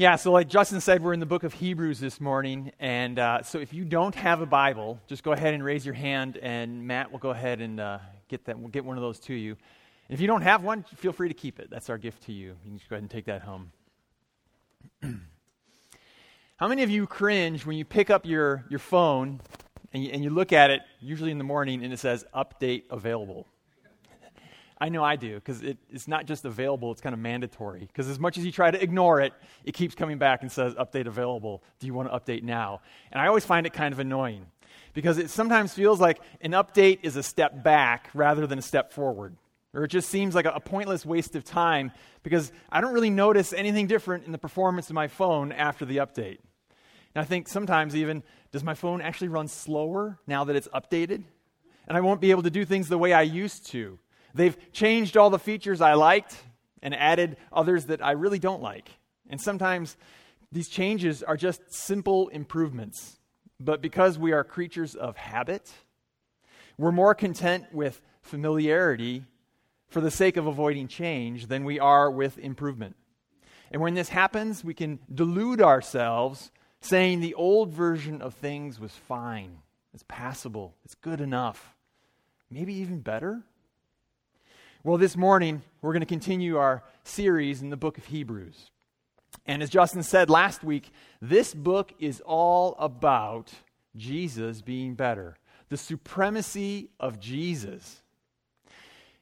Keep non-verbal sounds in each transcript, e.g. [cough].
Yeah, so like Justin said, we're in the book of Hebrews this morning. And uh, so if you don't have a Bible, just go ahead and raise your hand, and Matt will go ahead and uh, get, that, we'll get one of those to you. And if you don't have one, feel free to keep it. That's our gift to you. You can just go ahead and take that home. [clears throat] How many of you cringe when you pick up your, your phone and you, and you look at it, usually in the morning, and it says update available? I know I do, because it, it's not just available, it's kind of mandatory. Because as much as you try to ignore it, it keeps coming back and says, update available. Do you want to update now? And I always find it kind of annoying, because it sometimes feels like an update is a step back rather than a step forward. Or it just seems like a, a pointless waste of time, because I don't really notice anything different in the performance of my phone after the update. And I think sometimes even, does my phone actually run slower now that it's updated? And I won't be able to do things the way I used to. They've changed all the features I liked and added others that I really don't like. And sometimes these changes are just simple improvements. But because we are creatures of habit, we're more content with familiarity for the sake of avoiding change than we are with improvement. And when this happens, we can delude ourselves saying the old version of things was fine, it's passable, it's good enough, maybe even better. Well, this morning, we're going to continue our series in the book of Hebrews. And as Justin said last week, this book is all about Jesus being better, the supremacy of Jesus.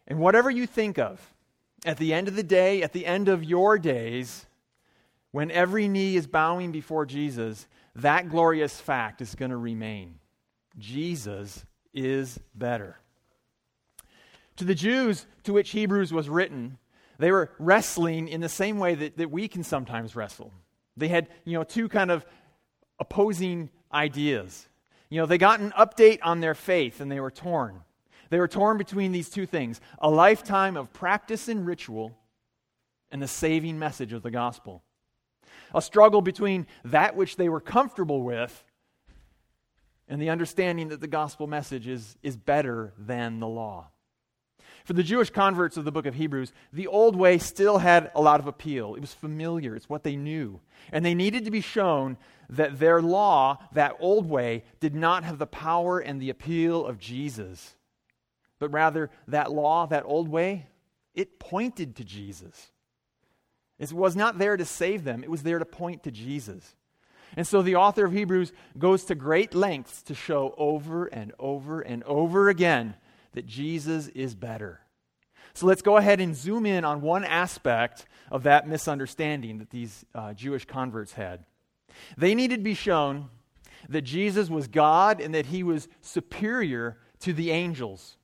And whatever you think of, at the end of the day, at the end of your days, when every knee is bowing before Jesus, that glorious fact is going to remain. Jesus is better. To the Jews to which Hebrews was written, they were wrestling in the same way that, that we can sometimes wrestle. They had, you know, two kind of opposing ideas. You know, they got an update on their faith and they were torn. They were torn between these two things a lifetime of practice and ritual and the saving message of the gospel. A struggle between that which they were comfortable with and the understanding that the gospel message is, is better than the law. For the Jewish converts of the book of Hebrews, the old way still had a lot of appeal. It was familiar, it's what they knew. And they needed to be shown that their law, that old way, did not have the power and the appeal of Jesus. But rather, that law, that old way, it pointed to Jesus. It was not there to save them, it was there to point to Jesus. And so the author of Hebrews goes to great lengths to show over and over and over again that Jesus is better. So let's go ahead and zoom in on one aspect of that misunderstanding that these uh, Jewish converts had. They needed to be shown that Jesus was God and that he was superior to the angels.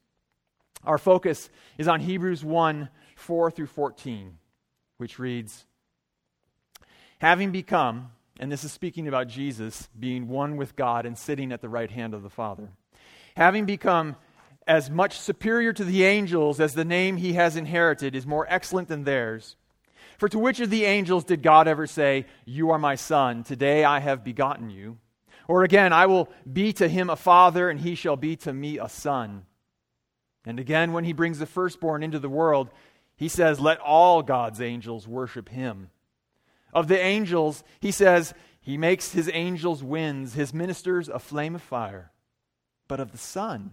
Our focus is on Hebrews 1 4 through 14, which reads Having become, and this is speaking about Jesus being one with God and sitting at the right hand of the Father, having become as much superior to the angels as the name he has inherited is more excellent than theirs. For to which of the angels did God ever say, You are my son, today I have begotten you? Or again, I will be to him a father, and he shall be to me a son. And again, when he brings the firstborn into the world, he says, Let all God's angels worship him. Of the angels, he says, He makes his angels winds, his ministers a flame of fire. But of the Son,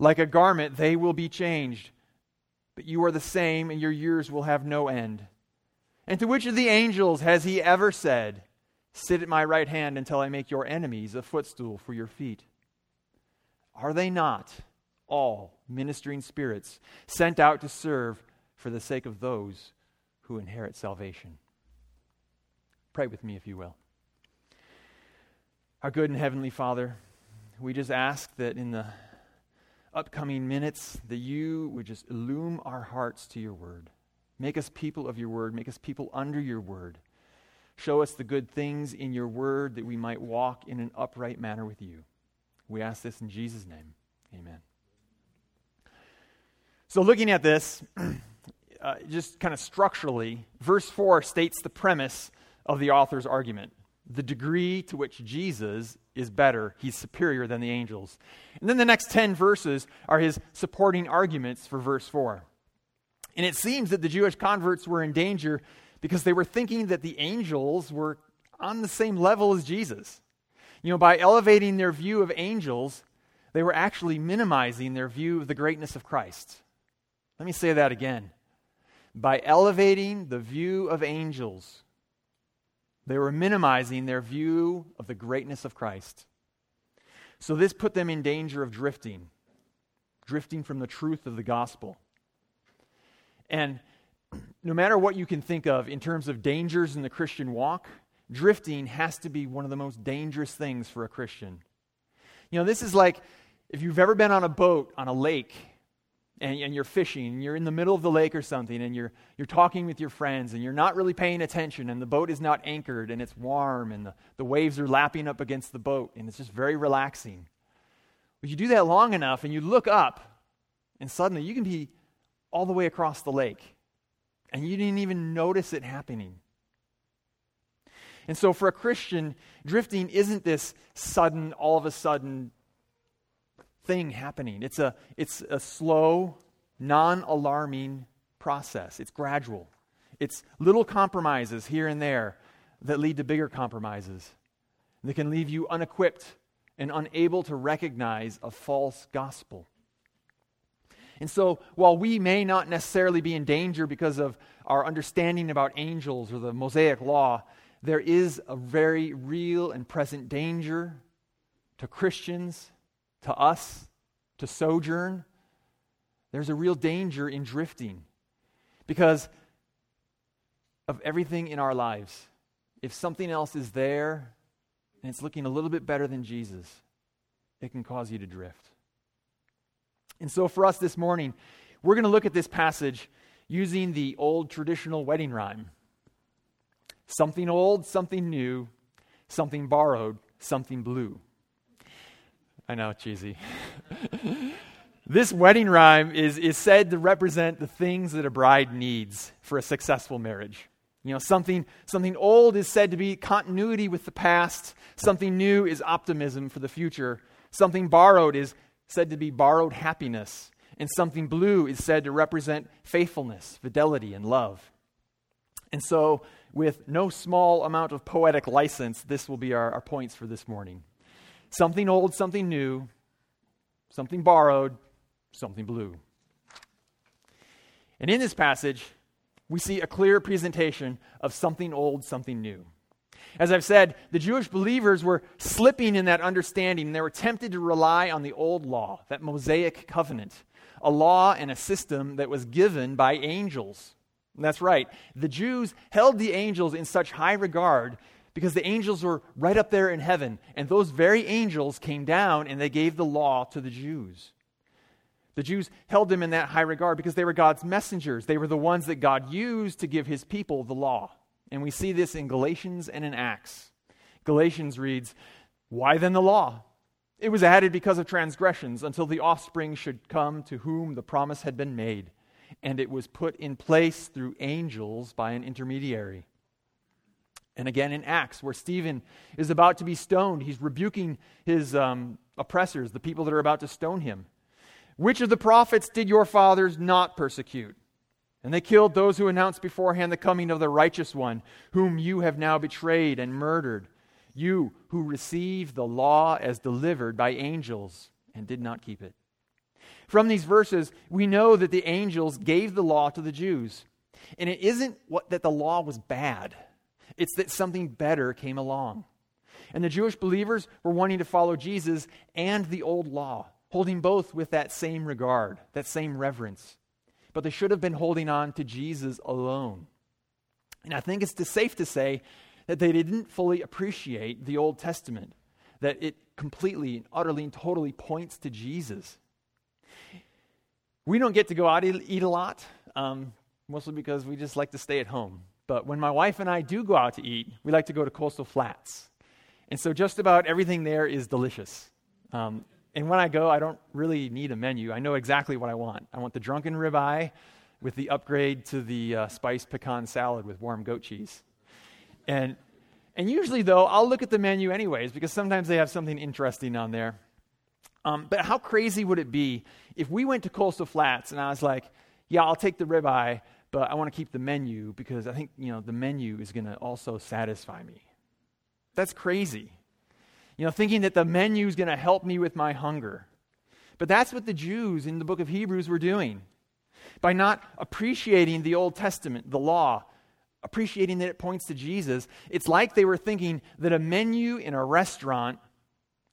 Like a garment, they will be changed. But you are the same, and your years will have no end. And to which of the angels has he ever said, Sit at my right hand until I make your enemies a footstool for your feet? Are they not all ministering spirits sent out to serve for the sake of those who inherit salvation? Pray with me, if you will. Our good and heavenly Father, we just ask that in the upcoming minutes that you would just illume our hearts to your word. Make us people of your word. Make us people under your word. Show us the good things in your word that we might walk in an upright manner with you. We ask this in Jesus' name. Amen. So, looking at this, [clears throat] uh, just kind of structurally, verse 4 states the premise of the author's argument the degree to which Jesus is better, he's superior than the angels. And then the next 10 verses are his supporting arguments for verse 4. And it seems that the Jewish converts were in danger because they were thinking that the angels were on the same level as Jesus. You know, by elevating their view of angels, they were actually minimizing their view of the greatness of Christ. Let me say that again. By elevating the view of angels, they were minimizing their view of the greatness of Christ. So this put them in danger of drifting, drifting from the truth of the gospel. And no matter what you can think of in terms of dangers in the Christian walk, drifting has to be one of the most dangerous things for a Christian. You know, this is like if you've ever been on a boat on a lake and, and, you're fishing and you're in the middle of the lake or something and you're, you're talking with your friends and you're not really paying attention and the boat is not anchored and it's warm and the, the waves are lapping up against the boat and it's just very relaxing. But you do that long enough and you look up and suddenly you can be all the way across the lake and you didn't even notice it happening. And so, for a Christian, drifting isn't this sudden, all of a sudden thing happening. It's a, it's a slow, non alarming process, it's gradual. It's little compromises here and there that lead to bigger compromises that can leave you unequipped and unable to recognize a false gospel. And so, while we may not necessarily be in danger because of our understanding about angels or the Mosaic law, there is a very real and present danger to Christians, to us, to sojourn. There's a real danger in drifting because of everything in our lives. If something else is there and it's looking a little bit better than Jesus, it can cause you to drift. And so, for us this morning, we're going to look at this passage using the old traditional wedding rhyme something old, something new, something borrowed, something blue. I know, cheesy. [laughs] this wedding rhyme is, is said to represent the things that a bride needs for a successful marriage. You know, something, something old is said to be continuity with the past, something new is optimism for the future, something borrowed is said to be borrowed happiness, and something blue is said to represent faithfulness, fidelity, and love. And so, with no small amount of poetic license, this will be our, our points for this morning. Something old, something new, something borrowed, something blue. And in this passage, we see a clear presentation of something old, something new. As I've said, the Jewish believers were slipping in that understanding. They were tempted to rely on the old law, that Mosaic covenant, a law and a system that was given by angels. And that's right. The Jews held the angels in such high regard because the angels were right up there in heaven. And those very angels came down and they gave the law to the Jews. The Jews held them in that high regard because they were God's messengers. They were the ones that God used to give his people the law. And we see this in Galatians and in Acts. Galatians reads, Why then the law? It was added because of transgressions until the offspring should come to whom the promise had been made. And it was put in place through angels by an intermediary. And again in Acts, where Stephen is about to be stoned, he's rebuking his um, oppressors, the people that are about to stone him. Which of the prophets did your fathers not persecute? And they killed those who announced beforehand the coming of the righteous one, whom you have now betrayed and murdered. You who received the law as delivered by angels and did not keep it. From these verses, we know that the angels gave the law to the Jews. And it isn't what, that the law was bad, it's that something better came along. And the Jewish believers were wanting to follow Jesus and the old law, holding both with that same regard, that same reverence but they should have been holding on to Jesus alone. And I think it's safe to say that they didn't fully appreciate the Old Testament, that it completely and utterly and totally points to Jesus. We don't get to go out and eat a lot, um, mostly because we just like to stay at home. But when my wife and I do go out to eat, we like to go to Coastal Flats. And so just about everything there is delicious. Um, and when I go, I don't really need a menu. I know exactly what I want. I want the drunken ribeye with the upgrade to the uh, spiced pecan salad with warm goat cheese. And, and usually, though, I'll look at the menu anyways because sometimes they have something interesting on there. Um, but how crazy would it be if we went to Coastal Flats and I was like, yeah, I'll take the ribeye, but I want to keep the menu because I think, you know, the menu is going to also satisfy me. That's crazy. You know, thinking that the menu is going to help me with my hunger. But that's what the Jews in the book of Hebrews were doing. By not appreciating the Old Testament, the law, appreciating that it points to Jesus, it's like they were thinking that a menu in a restaurant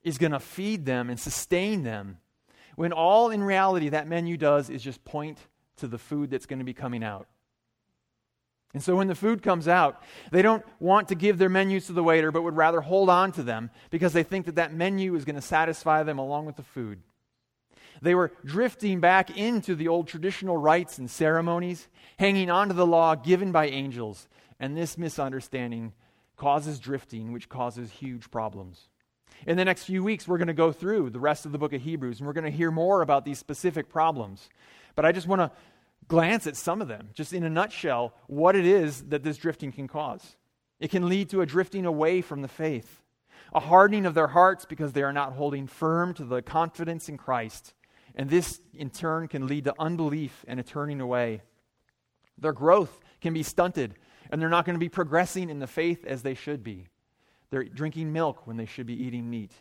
is going to feed them and sustain them, when all in reality that menu does is just point to the food that's going to be coming out. And so when the food comes out, they don't want to give their menus to the waiter, but would rather hold on to them because they think that that menu is going to satisfy them along with the food. They were drifting back into the old traditional rites and ceremonies, hanging on to the law given by angels. And this misunderstanding causes drifting, which causes huge problems. In the next few weeks, we're going to go through the rest of the book of Hebrews, and we're going to hear more about these specific problems. But I just want to glance at some of them, just in a nutshell, what it is that this drifting can cause. It can lead to a drifting away from the faith, a hardening of their hearts because they are not holding firm to the confidence in Christ. And this, in turn, can lead to unbelief and a turning away. Their growth can be stunted, and they're not going to be progressing in the faith as they should be. They're drinking milk when they should be eating meat.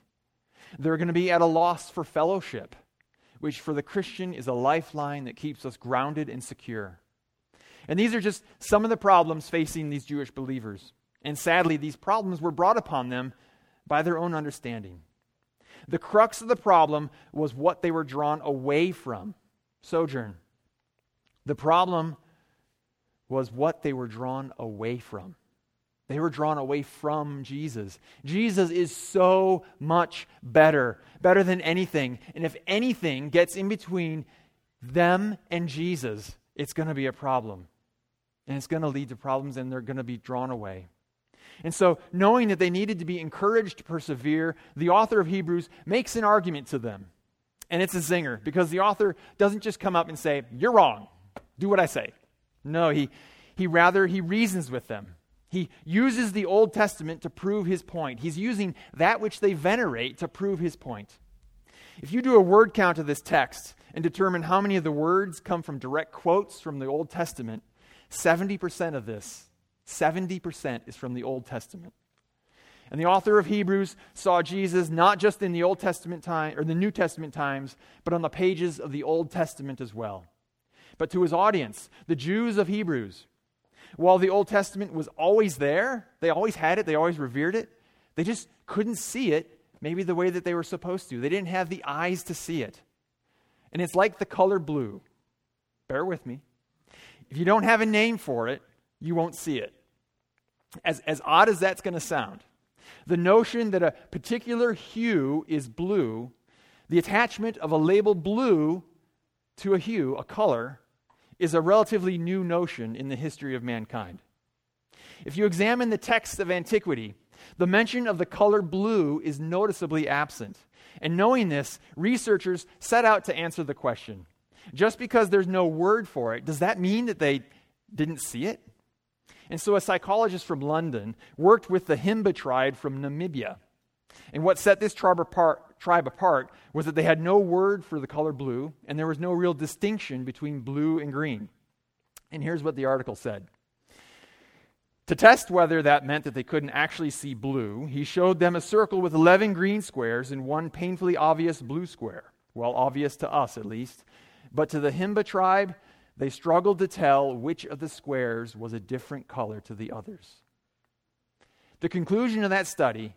They're going to be at a loss for fellowship which for the Christian is a lifeline that keeps us grounded and secure. And these are just some of the problems facing these Jewish believers. And sadly, these problems were brought upon them by their own understanding. The crux of the problem was what they were drawn away from sojourn. The problem was what they were drawn away from. They were drawn away from Jesus. Jesus is so much better, better than anything. And if anything gets in between them and Jesus, it's going to be a problem. And it's going to lead to problems, and they're going to be drawn away. And so, knowing that they needed to be encouraged to persevere, the author of Hebrews makes an argument to them. And it's a zinger because the author doesn't just come up and say, You're wrong. Do what I say. No, he, he rather he reasons with them. He uses the Old Testament to prove his point. He's using that which they venerate to prove his point. If you do a word count of this text and determine how many of the words come from direct quotes from the Old Testament, 70% of this, 70% is from the Old Testament. And the author of Hebrews saw Jesus not just in the Old Testament time or the New Testament times, but on the pages of the Old Testament as well. But to his audience, the Jews of Hebrews, while the Old Testament was always there, they always had it, they always revered it, they just couldn't see it maybe the way that they were supposed to. They didn't have the eyes to see it. And it's like the color blue. Bear with me. If you don't have a name for it, you won't see it. As, as odd as that's going to sound, the notion that a particular hue is blue, the attachment of a label blue to a hue, a color, is a relatively new notion in the history of mankind. If you examine the texts of antiquity, the mention of the color blue is noticeably absent. And knowing this, researchers set out to answer the question just because there's no word for it, does that mean that they didn't see it? And so a psychologist from London worked with the Himba tribe from Namibia. And what set this tribe apart, tribe apart was that they had no word for the color blue, and there was no real distinction between blue and green. And here's what the article said. To test whether that meant that they couldn't actually see blue, he showed them a circle with 11 green squares and one painfully obvious blue square. Well, obvious to us at least. But to the Himba tribe, they struggled to tell which of the squares was a different color to the others. The conclusion of that study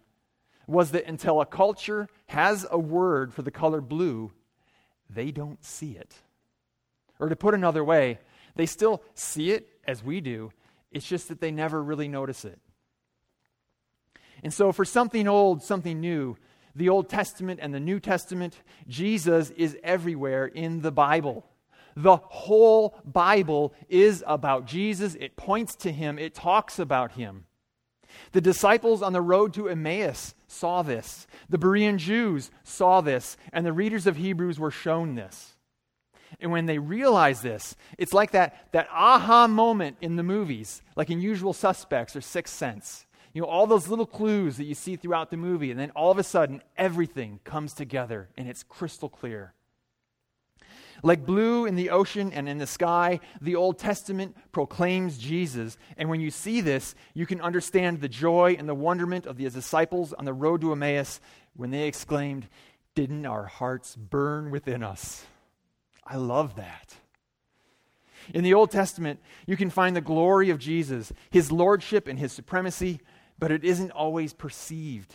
was that until a culture has a word for the color blue, they don't see it. Or to put another way, they still see it as we do, it's just that they never really notice it. And so, for something old, something new, the Old Testament and the New Testament, Jesus is everywhere in the Bible. the whole Bible is about Jesus. It points to him, it talks about him. The disciples on the road to Emmaus saw this. The Berean Jews saw this, and the readers of Hebrews were shown this. And when they realize this, it's like that, that aha moment in the movies, like in Usual Suspects or Sixth Sense. You know, all those little clues that you see throughout the movie, and then all of a sudden, everything comes together and it's crystal clear. Like blue in the ocean and in the sky, the Old Testament proclaims Jesus. And when you see this, you can understand the joy and the wonderment of the disciples on the road to Emmaus when they exclaimed, Didn't our hearts burn within us? I love that. In the Old Testament, you can find the glory of Jesus, his lordship and his supremacy, but it isn't always perceived.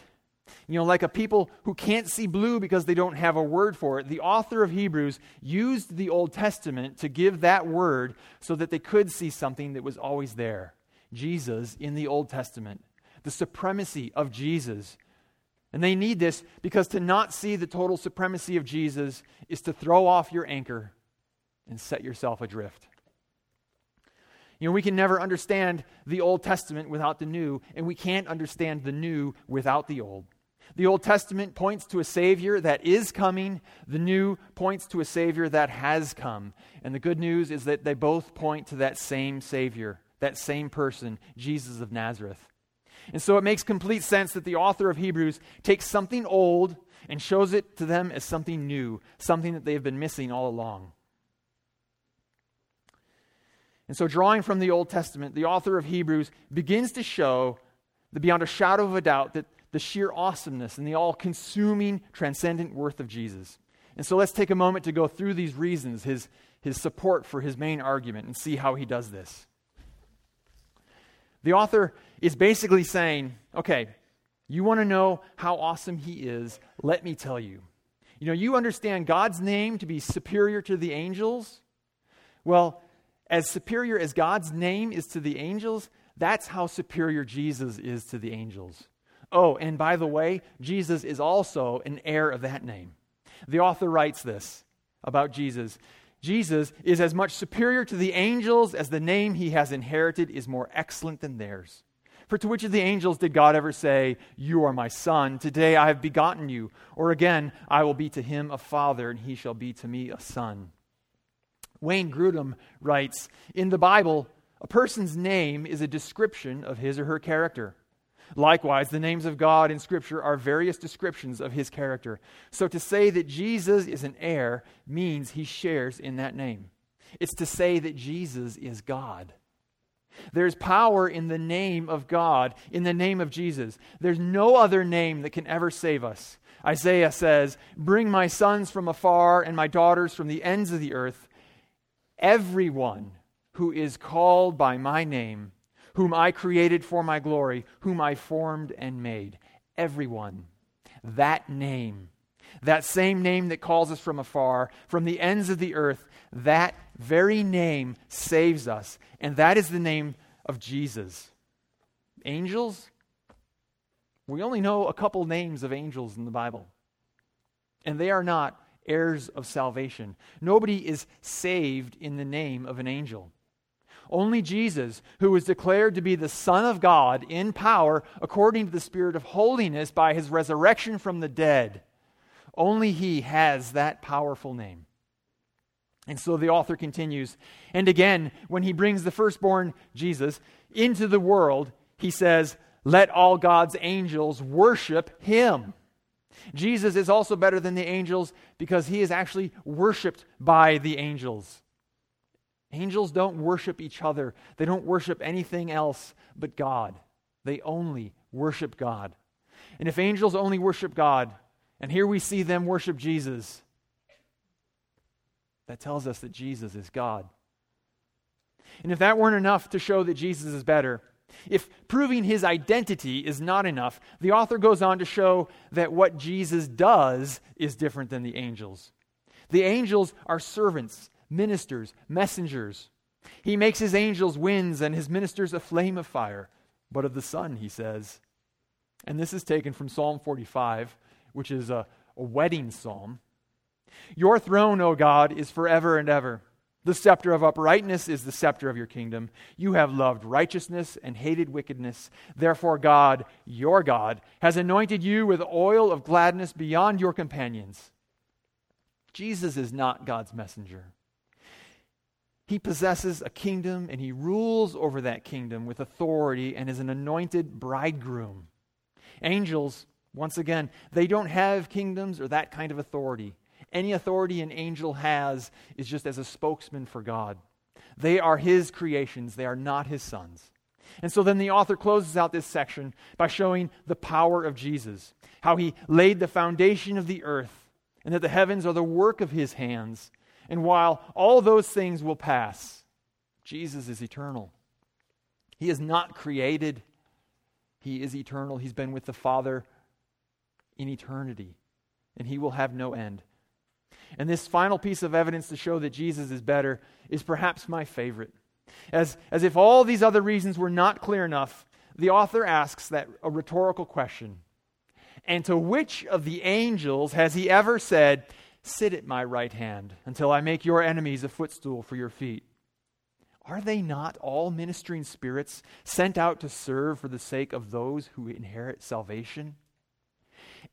You know, like a people who can't see blue because they don't have a word for it, the author of Hebrews used the Old Testament to give that word so that they could see something that was always there Jesus in the Old Testament, the supremacy of Jesus. And they need this because to not see the total supremacy of Jesus is to throw off your anchor and set yourself adrift. You know, we can never understand the Old Testament without the New, and we can't understand the New without the Old. The Old Testament points to a Savior that is coming. The New points to a Savior that has come. And the good news is that they both point to that same Savior, that same person, Jesus of Nazareth. And so it makes complete sense that the author of Hebrews takes something old and shows it to them as something new, something that they have been missing all along. And so, drawing from the Old Testament, the author of Hebrews begins to show that beyond a shadow of a doubt that the sheer awesomeness and the all consuming, transcendent worth of Jesus. And so let's take a moment to go through these reasons, his, his support for his main argument, and see how he does this. The author is basically saying, okay, you want to know how awesome he is? Let me tell you. You know, you understand God's name to be superior to the angels? Well, as superior as God's name is to the angels, that's how superior Jesus is to the angels. Oh, and by the way, Jesus is also an heir of that name. The author writes this about Jesus Jesus is as much superior to the angels as the name he has inherited is more excellent than theirs. For to which of the angels did God ever say, You are my son, today I have begotten you? Or again, I will be to him a father, and he shall be to me a son. Wayne Grudem writes In the Bible, a person's name is a description of his or her character. Likewise, the names of God in Scripture are various descriptions of his character. So to say that Jesus is an heir means he shares in that name. It's to say that Jesus is God. There's power in the name of God, in the name of Jesus. There's no other name that can ever save us. Isaiah says, Bring my sons from afar and my daughters from the ends of the earth. Everyone who is called by my name whom I created for my glory, whom I formed and made. Everyone. That name. That same name that calls us from afar, from the ends of the earth, that very name saves us. And that is the name of Jesus. Angels? We only know a couple names of angels in the Bible. And they are not heirs of salvation. Nobody is saved in the name of an angel. Only Jesus, who was declared to be the Son of God in power according to the Spirit of holiness by his resurrection from the dead, only he has that powerful name. And so the author continues. And again, when he brings the firstborn, Jesus, into the world, he says, Let all God's angels worship him. Jesus is also better than the angels because he is actually worshiped by the angels. Angels don't worship each other, they don't worship anything else but God. They only worship God. And if angels only worship God, and here we see them worship Jesus, that tells us that Jesus is God. And if that weren't enough to show that Jesus is better, if proving his identity is not enough, the author goes on to show that what Jesus does is different than the angels. The angels are servants, ministers, messengers. He makes his angels winds and his ministers a flame of fire. But of the Son, he says, and this is taken from Psalm 45, which is a, a wedding psalm. Your throne, O God, is forever and ever. The scepter of uprightness is the scepter of your kingdom. You have loved righteousness and hated wickedness. Therefore, God, your God, has anointed you with oil of gladness beyond your companions. Jesus is not God's messenger. He possesses a kingdom and he rules over that kingdom with authority and is an anointed bridegroom. Angels, once again, they don't have kingdoms or that kind of authority. Any authority an angel has is just as a spokesman for God. They are his creations, they are not his sons. And so then the author closes out this section by showing the power of Jesus, how he laid the foundation of the earth, and that the heavens are the work of his hands. And while all those things will pass, Jesus is eternal. He is not created, he is eternal. He's been with the Father in eternity, and he will have no end. And this final piece of evidence to show that Jesus is better is perhaps my favorite. As, as if all these other reasons were not clear enough, the author asks that a rhetorical question. And to which of the angels has he ever said, Sit at my right hand until I make your enemies a footstool for your feet? Are they not all ministering spirits sent out to serve for the sake of those who inherit salvation?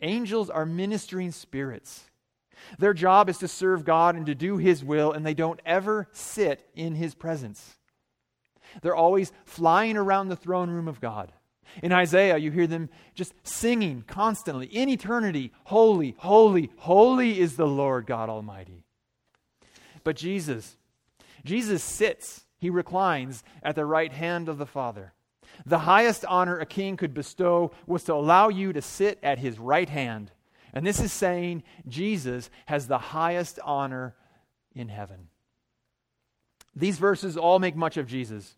Angels are ministering spirits. Their job is to serve God and to do His will, and they don't ever sit in His presence. They're always flying around the throne room of God. In Isaiah, you hear them just singing constantly in eternity Holy, holy, holy is the Lord God Almighty. But Jesus, Jesus sits, he reclines at the right hand of the Father. The highest honor a king could bestow was to allow you to sit at his right hand and this is saying Jesus has the highest honor in heaven. These verses all make much of Jesus.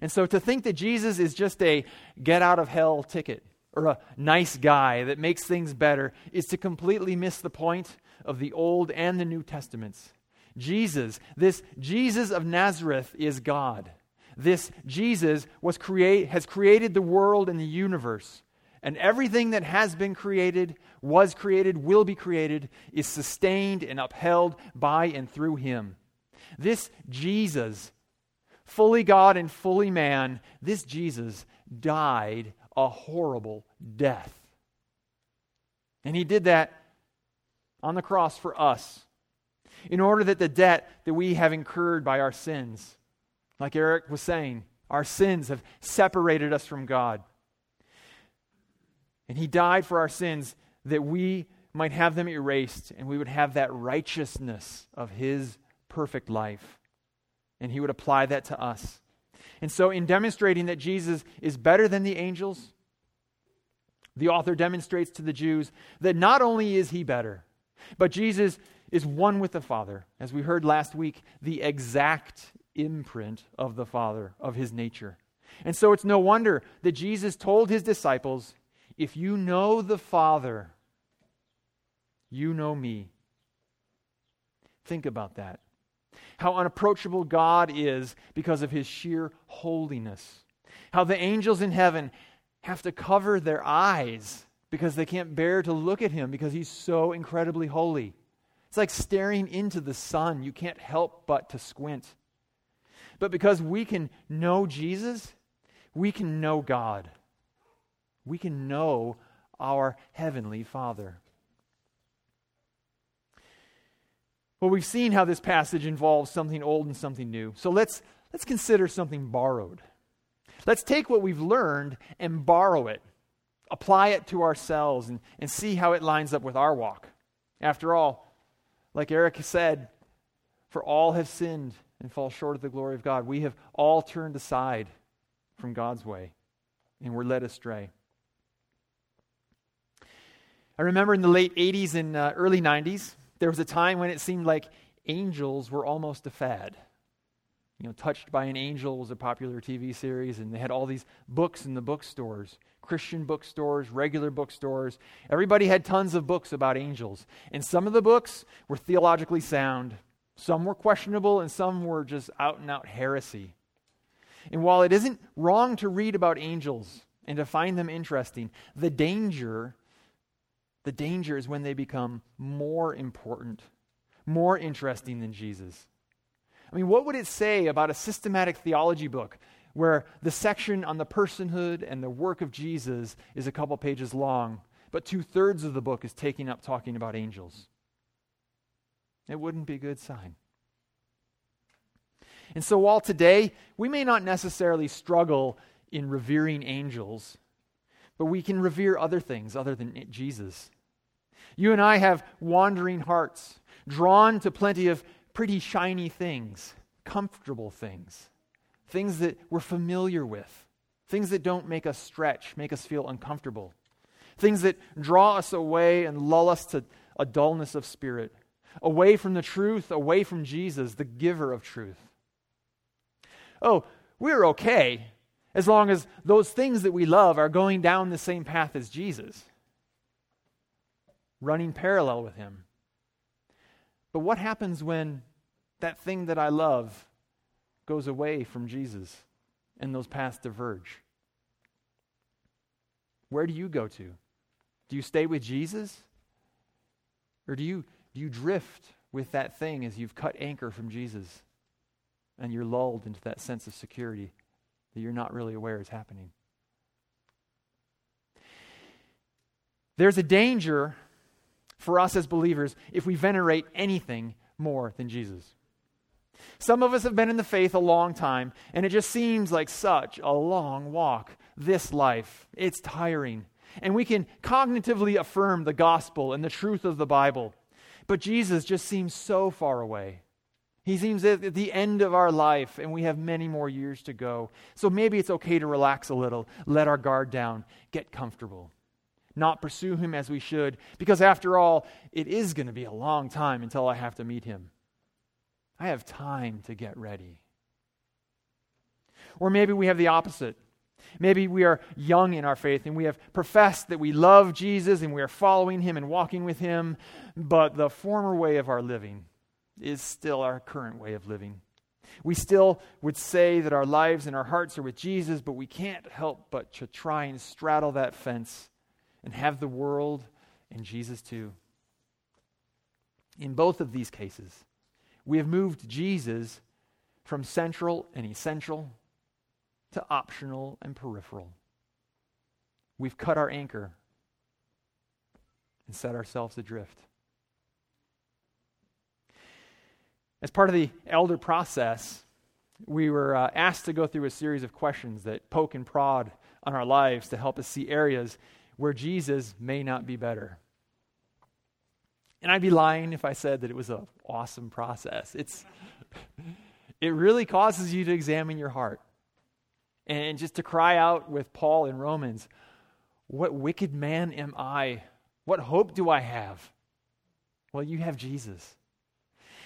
And so to think that Jesus is just a get out of hell ticket or a nice guy that makes things better is to completely miss the point of the Old and the New Testaments. Jesus, this Jesus of Nazareth is God. This Jesus was create, has created the world and the universe. And everything that has been created, was created, will be created, is sustained and upheld by and through him. This Jesus, fully God and fully man, this Jesus died a horrible death. And he did that on the cross for us, in order that the debt that we have incurred by our sins, like Eric was saying, our sins have separated us from God. And he died for our sins that we might have them erased and we would have that righteousness of his perfect life. And he would apply that to us. And so, in demonstrating that Jesus is better than the angels, the author demonstrates to the Jews that not only is he better, but Jesus is one with the Father. As we heard last week, the exact imprint of the Father, of his nature. And so it's no wonder that Jesus told his disciples if you know the Father, you know me. Think about that. How unapproachable God is because of his sheer holiness. How the angels in heaven have to cover their eyes because they can't bear to look at him because he's so incredibly holy. It's like staring into the sun. You can't help but to squint. But because we can know Jesus, we can know God we can know our Heavenly Father. Well, we've seen how this passage involves something old and something new. So let's, let's consider something borrowed. Let's take what we've learned and borrow it, apply it to ourselves, and, and see how it lines up with our walk. After all, like Eric said, for all have sinned and fall short of the glory of God. We have all turned aside from God's way, and we're led astray. I remember in the late 80s and uh, early 90s, there was a time when it seemed like angels were almost a fad. You know, Touched by an Angel was a popular TV series, and they had all these books in the bookstores Christian bookstores, regular bookstores. Everybody had tons of books about angels. And some of the books were theologically sound, some were questionable, and some were just out and out heresy. And while it isn't wrong to read about angels and to find them interesting, the danger the danger is when they become more important, more interesting than Jesus. I mean, what would it say about a systematic theology book where the section on the personhood and the work of Jesus is a couple pages long, but two thirds of the book is taking up talking about angels? It wouldn't be a good sign. And so, while today we may not necessarily struggle in revering angels, but we can revere other things other than Jesus. You and I have wandering hearts, drawn to plenty of pretty shiny things, comfortable things, things that we're familiar with, things that don't make us stretch, make us feel uncomfortable, things that draw us away and lull us to a dullness of spirit, away from the truth, away from Jesus, the giver of truth. Oh, we're okay as long as those things that we love are going down the same path as Jesus, running parallel with Him. But what happens when that thing that I love goes away from Jesus and those paths diverge? Where do you go to? Do you stay with Jesus? Or do you, do you drift with that thing as you've cut anchor from Jesus and you're lulled into that sense of security that you're not really aware is happening? There's a danger for us as believers if we venerate anything more than Jesus. Some of us have been in the faith a long time, and it just seems like such a long walk. This life, it's tiring. And we can cognitively affirm the gospel and the truth of the Bible. But Jesus just seems so far away. He seems at the end of our life, and we have many more years to go. So maybe it's okay to relax a little, let our guard down, get comfortable, not pursue Him as we should, because after all, it is going to be a long time until I have to meet Him. I have time to get ready. Or maybe we have the opposite. Maybe we are young in our faith and we have professed that we love Jesus and we are following him and walking with him, but the former way of our living is still our current way of living. We still would say that our lives and our hearts are with Jesus, but we can't help but to try and straddle that fence and have the world and Jesus too. In both of these cases, we have moved Jesus from central and essential to optional and peripheral. We've cut our anchor and set ourselves adrift. As part of the elder process, we were uh, asked to go through a series of questions that poke and prod on our lives to help us see areas where Jesus may not be better. And I'd be lying if I said that it was an awesome process. It's, [laughs] it really causes you to examine your heart and just to cry out with Paul in Romans What wicked man am I? What hope do I have? Well, you have Jesus.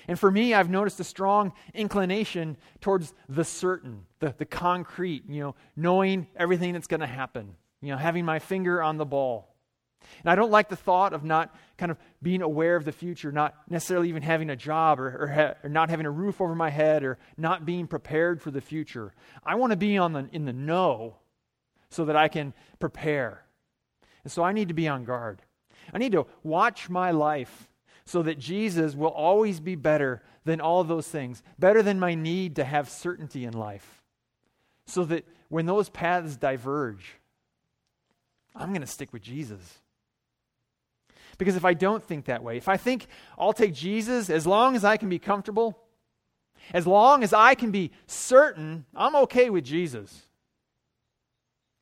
And for me, I've noticed a strong inclination towards the certain, the, the concrete, you know, knowing everything that's going to happen, you know, having my finger on the ball. And I don't like the thought of not kind of being aware of the future, not necessarily even having a job or, or, ha- or, not having a roof over my head or not being prepared for the future. I want to be on the, in the know so that I can prepare. And so I need to be on guard. I need to watch my life so that Jesus will always be better than all those things, better than my need to have certainty in life. So that when those paths diverge, I'm going to stick with Jesus. Because if I don't think that way, if I think I'll take Jesus as long as I can be comfortable, as long as I can be certain, I'm okay with Jesus.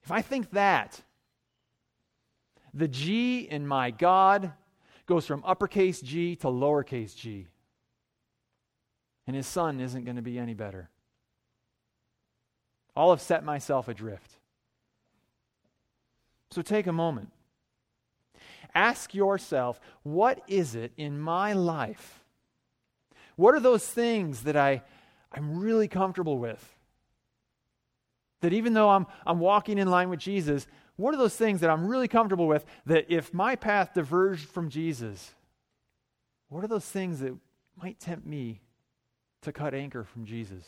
If I think that, the G in my God goes from uppercase G to lowercase g. And his son isn't going to be any better. I'll have set myself adrift. So take a moment Ask yourself, what is it in my life? What are those things that I, I'm really comfortable with? That even though I'm, I'm walking in line with Jesus, what are those things that I'm really comfortable with that if my path diverged from Jesus, what are those things that might tempt me to cut anchor from Jesus?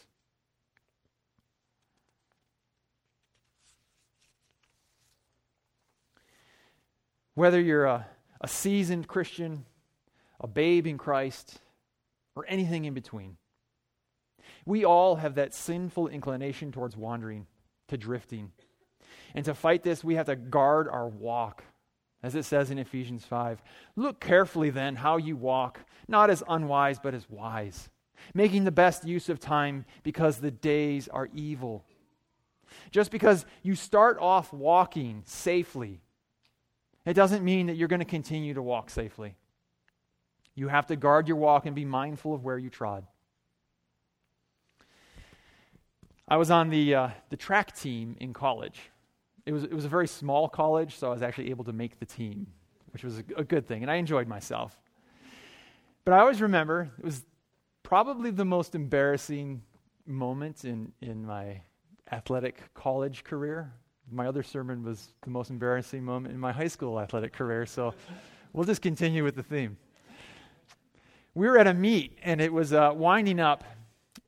Whether you're a, a seasoned Christian, a babe in Christ, or anything in between, We all have that sinful inclination towards wandering, to drifting. And to fight this, we have to guard our walk. As it says in Ephesians 5 Look carefully then how you walk, not as unwise, but as wise, making the best use of time because the days are evil. Just because you start off walking safely, it doesn't mean that you're going to continue to walk safely. You have to guard your walk and be mindful of where you trod. I was on the, uh, the track team in college. It was, it was a very small college, so I was actually able to make the team, which was a, a good thing, and I enjoyed myself. But I always remember it was probably the most embarrassing moment in, in my athletic college career. My other sermon was the most embarrassing moment in my high school athletic career, so we'll just continue with the theme. We were at a meet, and it was uh, winding up,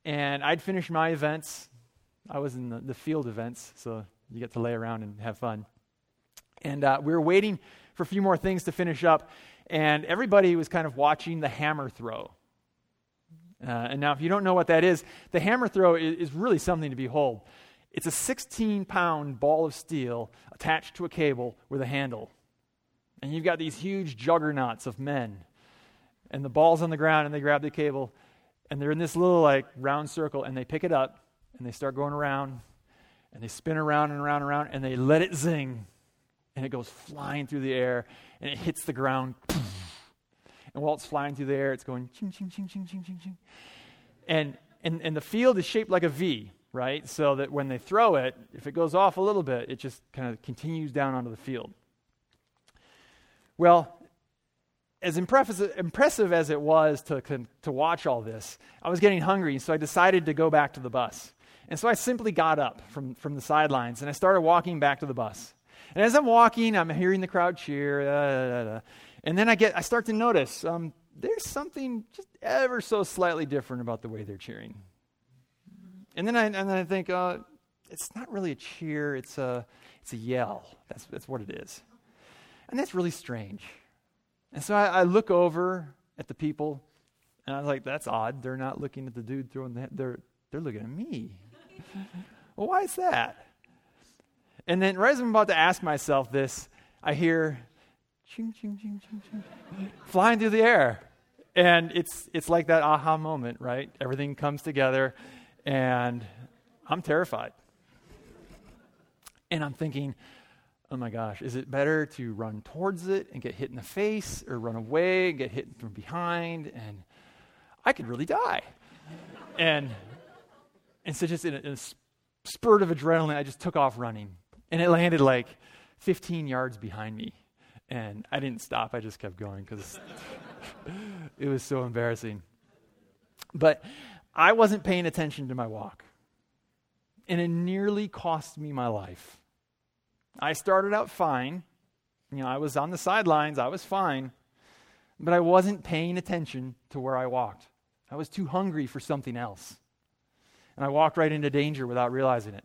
and I'd finished my events. I was in the, the field events, so you get to lay around and have fun. And uh, we were waiting for a few more things to finish up, and everybody was kind of watching the hammer throw. Uh, and now, if you don't know what that is, the hammer throw is, is really something to behold. It's a 16 pound ball of steel attached to a cable with a handle. And you've got these huge juggernauts of men. And the ball's on the ground, and they grab the cable, and they're in this little, like, round circle, and they pick it up, and they start going around, and they spin around and around and around, and they let it zing, and it goes flying through the air, and it hits the ground. And while it's flying through the air, it's going ching, ching, ching, ching, ching, ching, ching. And, and, and the field is shaped like a V right? So that when they throw it, if it goes off a little bit, it just kind of continues down onto the field. Well, as impressive as it was to, to watch all this, I was getting hungry, so I decided to go back to the bus. And so I simply got up from, from the sidelines and I started walking back to the bus. And as I'm walking, I'm hearing the crowd cheer, da, da, da, and then I get I start to notice um, there's something just ever so slightly different about the way they're cheering. And then I, and then I think, uh, it's not really a cheer, it's a, it's a yell. That's, that's what it is. And that's really strange. And so I, I look over at the people, and I was like, that's odd. They're not looking at the dude throwing the, they're, they're looking at me. [laughs] well, why is that? And then right as I'm about to ask myself this, I hear ching, ching, ching, ching, ching, [laughs] flying through the air. And it's, it's like that aha moment, right? Everything comes together and I'm terrified. And I'm thinking, oh my gosh, is it better to run towards it and get hit in the face or run away and get hit from behind? And I could really die. and, and so, just in a, in a spurt of adrenaline, I just took off running. And it landed like 15 yards behind me. And I didn't stop, I just kept going because [laughs] it was so embarrassing. But I wasn't paying attention to my walk. And it nearly cost me my life. I started out fine. You know, I was on the sidelines, I was fine. But I wasn't paying attention to where I walked. I was too hungry for something else. And I walked right into danger without realizing it.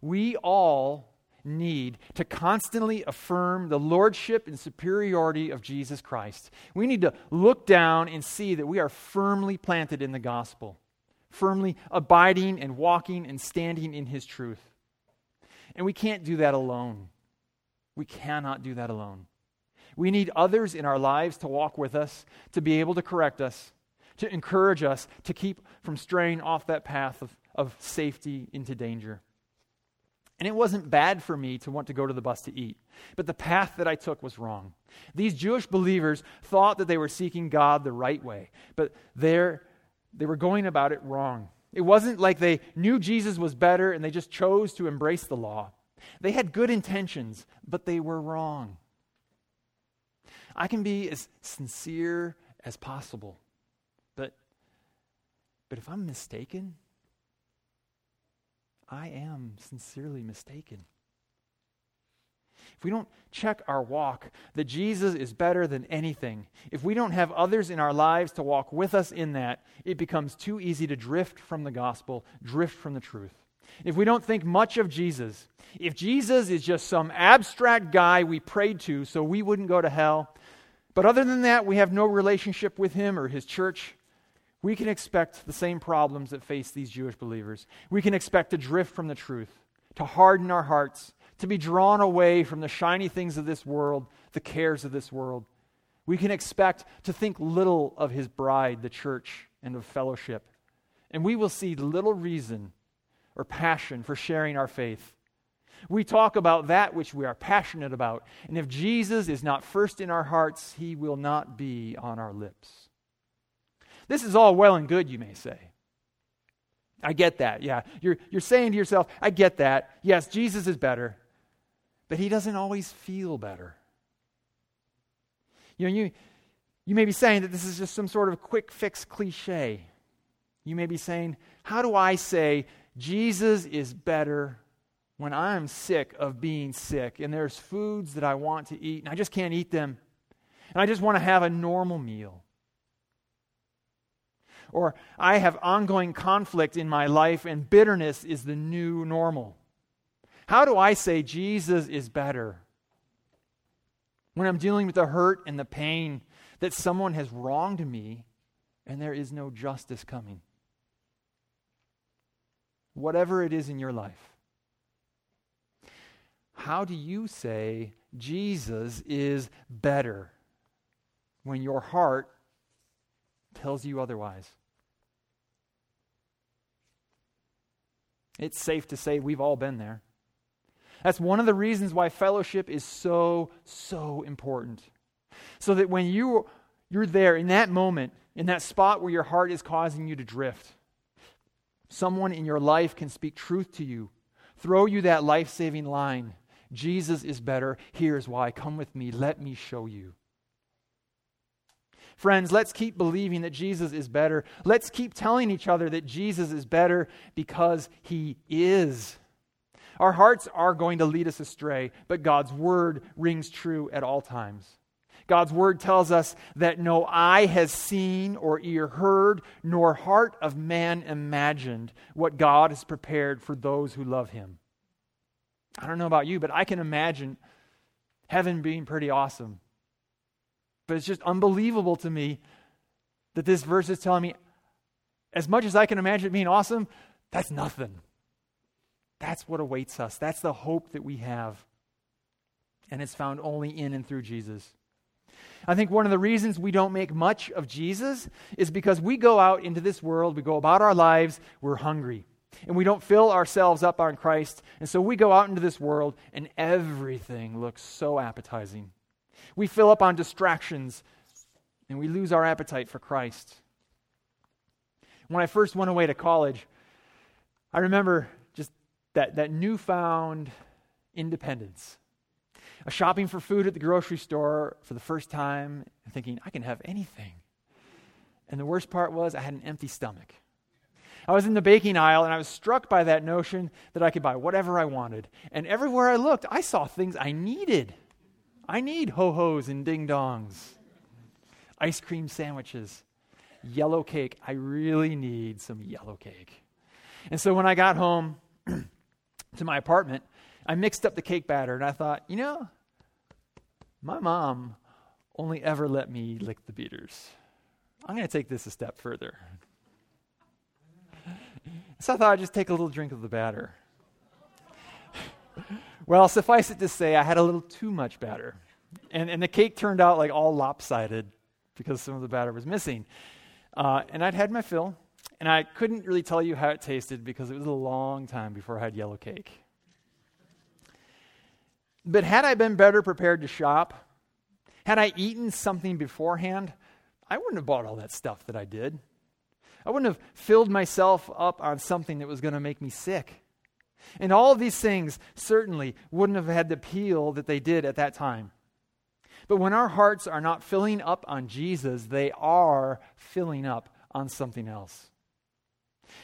We all need to constantly affirm the lordship and superiority of Jesus Christ. We need to look down and see that we are firmly planted in the gospel, firmly abiding and walking and standing in his truth. And we can't do that alone. We cannot do that alone. We need others in our lives to walk with us, to be able to correct us, to encourage us to keep from straying off that path of, of safety into danger. And it wasn't bad for me to want to go to the bus to eat, but the path that I took was wrong. These Jewish believers thought that they were seeking God the right way, but they were going about it wrong. It wasn't like they knew Jesus was better and they just chose to embrace the law. They had good intentions, but they were wrong. I can be as sincere as possible, but, but if I'm mistaken, I am sincerely mistaken. If we don't check our walk that Jesus is better than anything, if we don't have others in our lives to walk with us in that, it becomes too easy to drift from the gospel, drift from the truth. If we don't think much of Jesus, if Jesus is just some abstract guy we prayed to so we wouldn't go to hell, but other than that, we have no relationship with him or his church, we can expect the same problems that face these Jewish believers. We can expect to drift from the truth, to harden our hearts, to be drawn away from the shiny things of this world, the cares of this world. We can expect to think little of his bride, the church, and of fellowship. And we will see little reason or passion for sharing our faith. We talk about that which we are passionate about. And if Jesus is not first in our hearts, he will not be on our lips. This is all well and good, you may say. I get that. Yeah. You're, you're saying to yourself, I get that. Yes, Jesus is better, but he doesn't always feel better. You know, you, you may be saying that this is just some sort of quick fix cliche. You may be saying, How do I say Jesus is better when I'm sick of being sick and there's foods that I want to eat and I just can't eat them and I just want to have a normal meal? Or I have ongoing conflict in my life and bitterness is the new normal. How do I say Jesus is better when I'm dealing with the hurt and the pain that someone has wronged me and there is no justice coming? Whatever it is in your life, how do you say Jesus is better when your heart tells you otherwise? It's safe to say we've all been there. That's one of the reasons why fellowship is so, so important. So that when you, you're there in that moment, in that spot where your heart is causing you to drift, someone in your life can speak truth to you, throw you that life saving line Jesus is better. Here's why. Come with me. Let me show you. Friends, let's keep believing that Jesus is better. Let's keep telling each other that Jesus is better because he is. Our hearts are going to lead us astray, but God's word rings true at all times. God's word tells us that no eye has seen or ear heard, nor heart of man imagined what God has prepared for those who love him. I don't know about you, but I can imagine heaven being pretty awesome. But it's just unbelievable to me that this verse is telling me, as much as I can imagine it being awesome, that's nothing. That's what awaits us. That's the hope that we have. And it's found only in and through Jesus. I think one of the reasons we don't make much of Jesus is because we go out into this world, we go about our lives, we're hungry. And we don't fill ourselves up on Christ. And so we go out into this world and everything looks so appetizing. We fill up on distractions and we lose our appetite for Christ. When I first went away to college, I remember just that, that newfound independence. A shopping for food at the grocery store for the first time and thinking, I can have anything. And the worst part was, I had an empty stomach. I was in the baking aisle and I was struck by that notion that I could buy whatever I wanted. And everywhere I looked, I saw things I needed. I need ho hos and ding dongs, ice cream sandwiches, yellow cake. I really need some yellow cake. And so when I got home [clears throat] to my apartment, I mixed up the cake batter and I thought, you know, my mom only ever let me lick the beaters. I'm going to take this a step further. So I thought I'd just take a little drink of the batter. Well, suffice it to say, I had a little too much batter. And, and the cake turned out like all lopsided because some of the batter was missing. Uh, and I'd had my fill, and I couldn't really tell you how it tasted because it was a long time before I had yellow cake. But had I been better prepared to shop, had I eaten something beforehand, I wouldn't have bought all that stuff that I did. I wouldn't have filled myself up on something that was going to make me sick. And all of these things certainly wouldn't have had the appeal that they did at that time. But when our hearts are not filling up on Jesus, they are filling up on something else.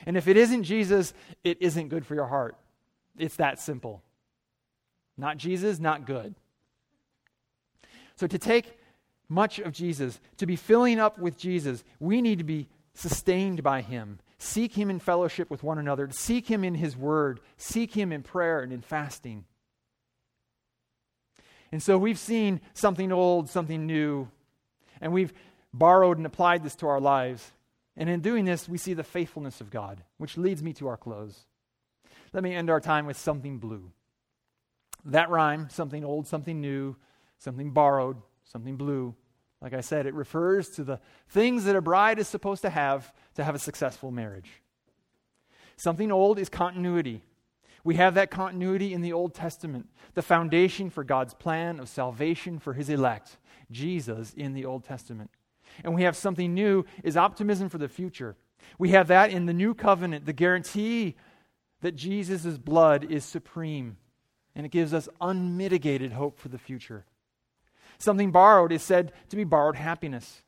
And if it isn't Jesus, it isn't good for your heart. It's that simple. Not Jesus, not good. So to take much of Jesus, to be filling up with Jesus, we need to be sustained by Him Seek Him in fellowship with one another. Seek Him in His Word. Seek Him in prayer and in fasting. And so we've seen something old, something new, and we've borrowed and applied this to our lives. And in doing this, we see the faithfulness of God, which leads me to our close. Let me end our time with something blue. That rhyme, something old, something new, something borrowed, something blue, like I said, it refers to the things that a bride is supposed to have to have a successful marriage. Something old is continuity. We have that continuity in the Old Testament, the foundation for God's plan of salvation for his elect, Jesus in the Old Testament. And we have something new is optimism for the future. We have that in the new covenant, the guarantee that Jesus' blood is supreme, and it gives us unmitigated hope for the future. Something borrowed is said to be borrowed happiness.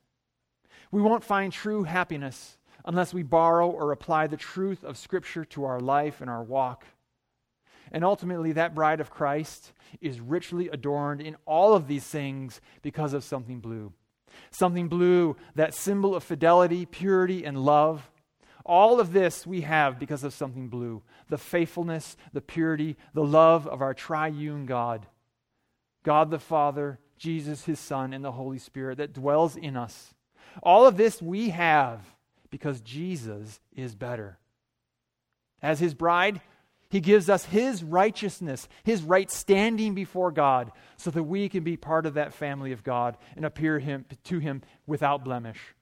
We won't find true happiness unless we borrow or apply the truth of Scripture to our life and our walk. And ultimately, that bride of Christ is richly adorned in all of these things because of something blue. Something blue, that symbol of fidelity, purity, and love. All of this we have because of something blue the faithfulness, the purity, the love of our triune God. God the Father, Jesus, his Son, and the Holy Spirit that dwells in us. All of this we have because Jesus is better. As his bride, he gives us his righteousness, his right standing before God, so that we can be part of that family of God and appear him, to him without blemish.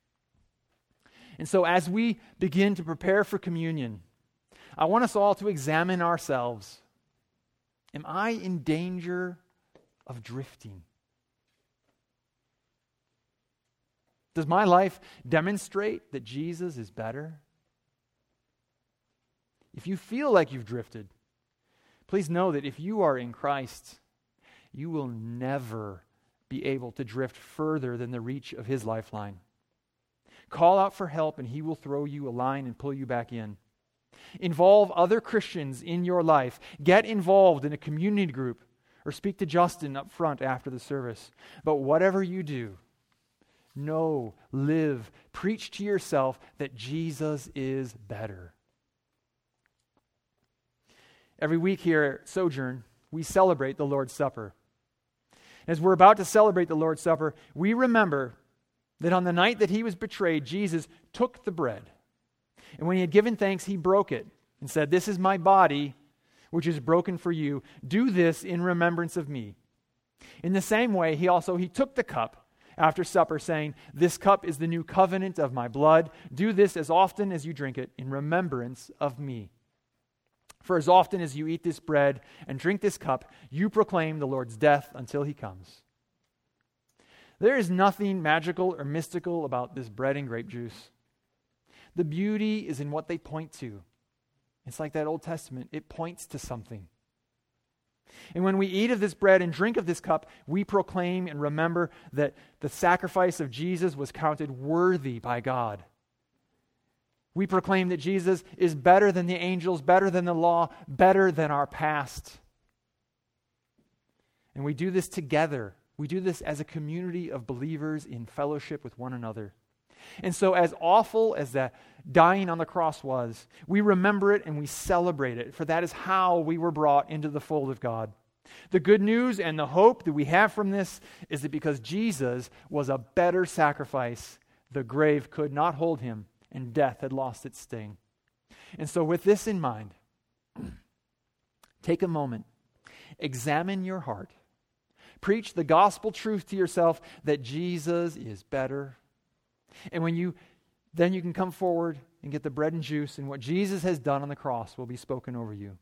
And so, as we begin to prepare for communion, I want us all to examine ourselves. Am I in danger of drifting? Does my life demonstrate that Jesus is better? If you feel like you've drifted, please know that if you are in Christ, you will never be able to drift further than the reach of his lifeline. Call out for help, and he will throw you a line and pull you back in. Involve other Christians in your life. Get involved in a community group or speak to Justin up front after the service. But whatever you do, know, live, preach to yourself that Jesus is better. Every week here at Sojourn, we celebrate the Lord's Supper. As we're about to celebrate the Lord's Supper, we remember that on the night that he was betrayed, Jesus took the bread. And when he had given thanks, he broke it and said, This is my body, which is broken for you. Do this in remembrance of me. In the same way, he also he took the cup after supper, saying, This cup is the new covenant of my blood. Do this as often as you drink it in remembrance of me. For as often as you eat this bread and drink this cup, you proclaim the Lord's death until he comes. There is nothing magical or mystical about this bread and grape juice. The beauty is in what they point to. It's like that Old Testament, it points to something. And when we eat of this bread and drink of this cup, we proclaim and remember that the sacrifice of Jesus was counted worthy by God. We proclaim that Jesus is better than the angels, better than the law, better than our past. And we do this together. We do this as a community of believers in fellowship with one another. And so, as awful as that dying on the cross was, we remember it and we celebrate it, for that is how we were brought into the fold of God. The good news and the hope that we have from this is that because Jesus was a better sacrifice, the grave could not hold him and death had lost its sting. And so, with this in mind, take a moment, examine your heart, preach the gospel truth to yourself that Jesus is better and when you then you can come forward and get the bread and juice, and what Jesus has done on the cross will be spoken over you.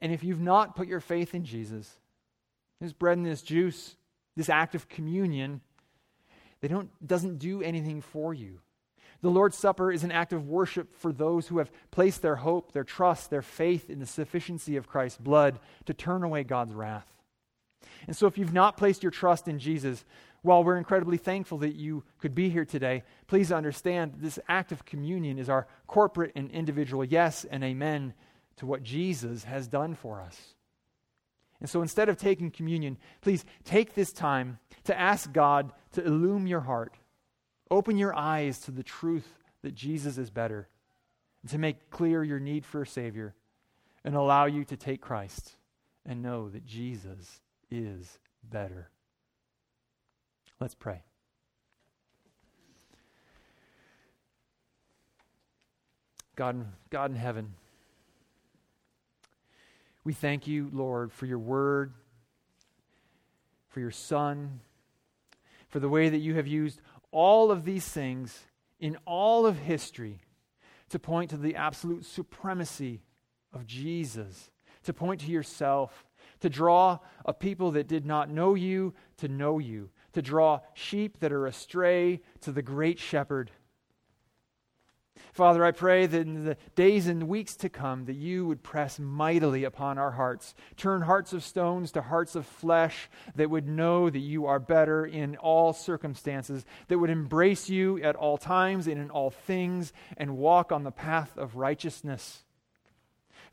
And if you've not put your faith in Jesus, this bread and this juice, this act of communion, they don't doesn't do anything for you. The Lord's Supper is an act of worship for those who have placed their hope, their trust, their faith in the sufficiency of Christ's blood to turn away God's wrath. And so, if you've not placed your trust in Jesus, while we're incredibly thankful that you could be here today, please understand this act of communion is our corporate and individual yes and amen to what Jesus has done for us. And so instead of taking communion, please take this time to ask God to illumine your heart, open your eyes to the truth that Jesus is better, and to make clear your need for a Savior, and allow you to take Christ and know that Jesus is better. Let's pray. God, God in heaven, we thank you, Lord, for your word, for your Son, for the way that you have used all of these things in all of history to point to the absolute supremacy of Jesus, to point to yourself, to draw a people that did not know you to know you, to draw sheep that are astray to the great shepherd. Father, I pray that in the days and weeks to come that you would press mightily upon our hearts, turn hearts of stones to hearts of flesh that would know that you are better in all circumstances, that would embrace you at all times and in all things and walk on the path of righteousness.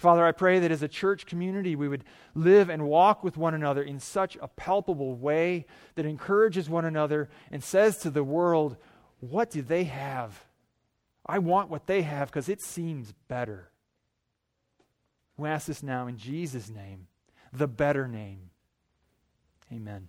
Father, I pray that as a church community, we would live and walk with one another in such a palpable way that encourages one another and says to the world, What do they have? I want what they have because it seems better. We ask this now in Jesus' name, the better name. Amen.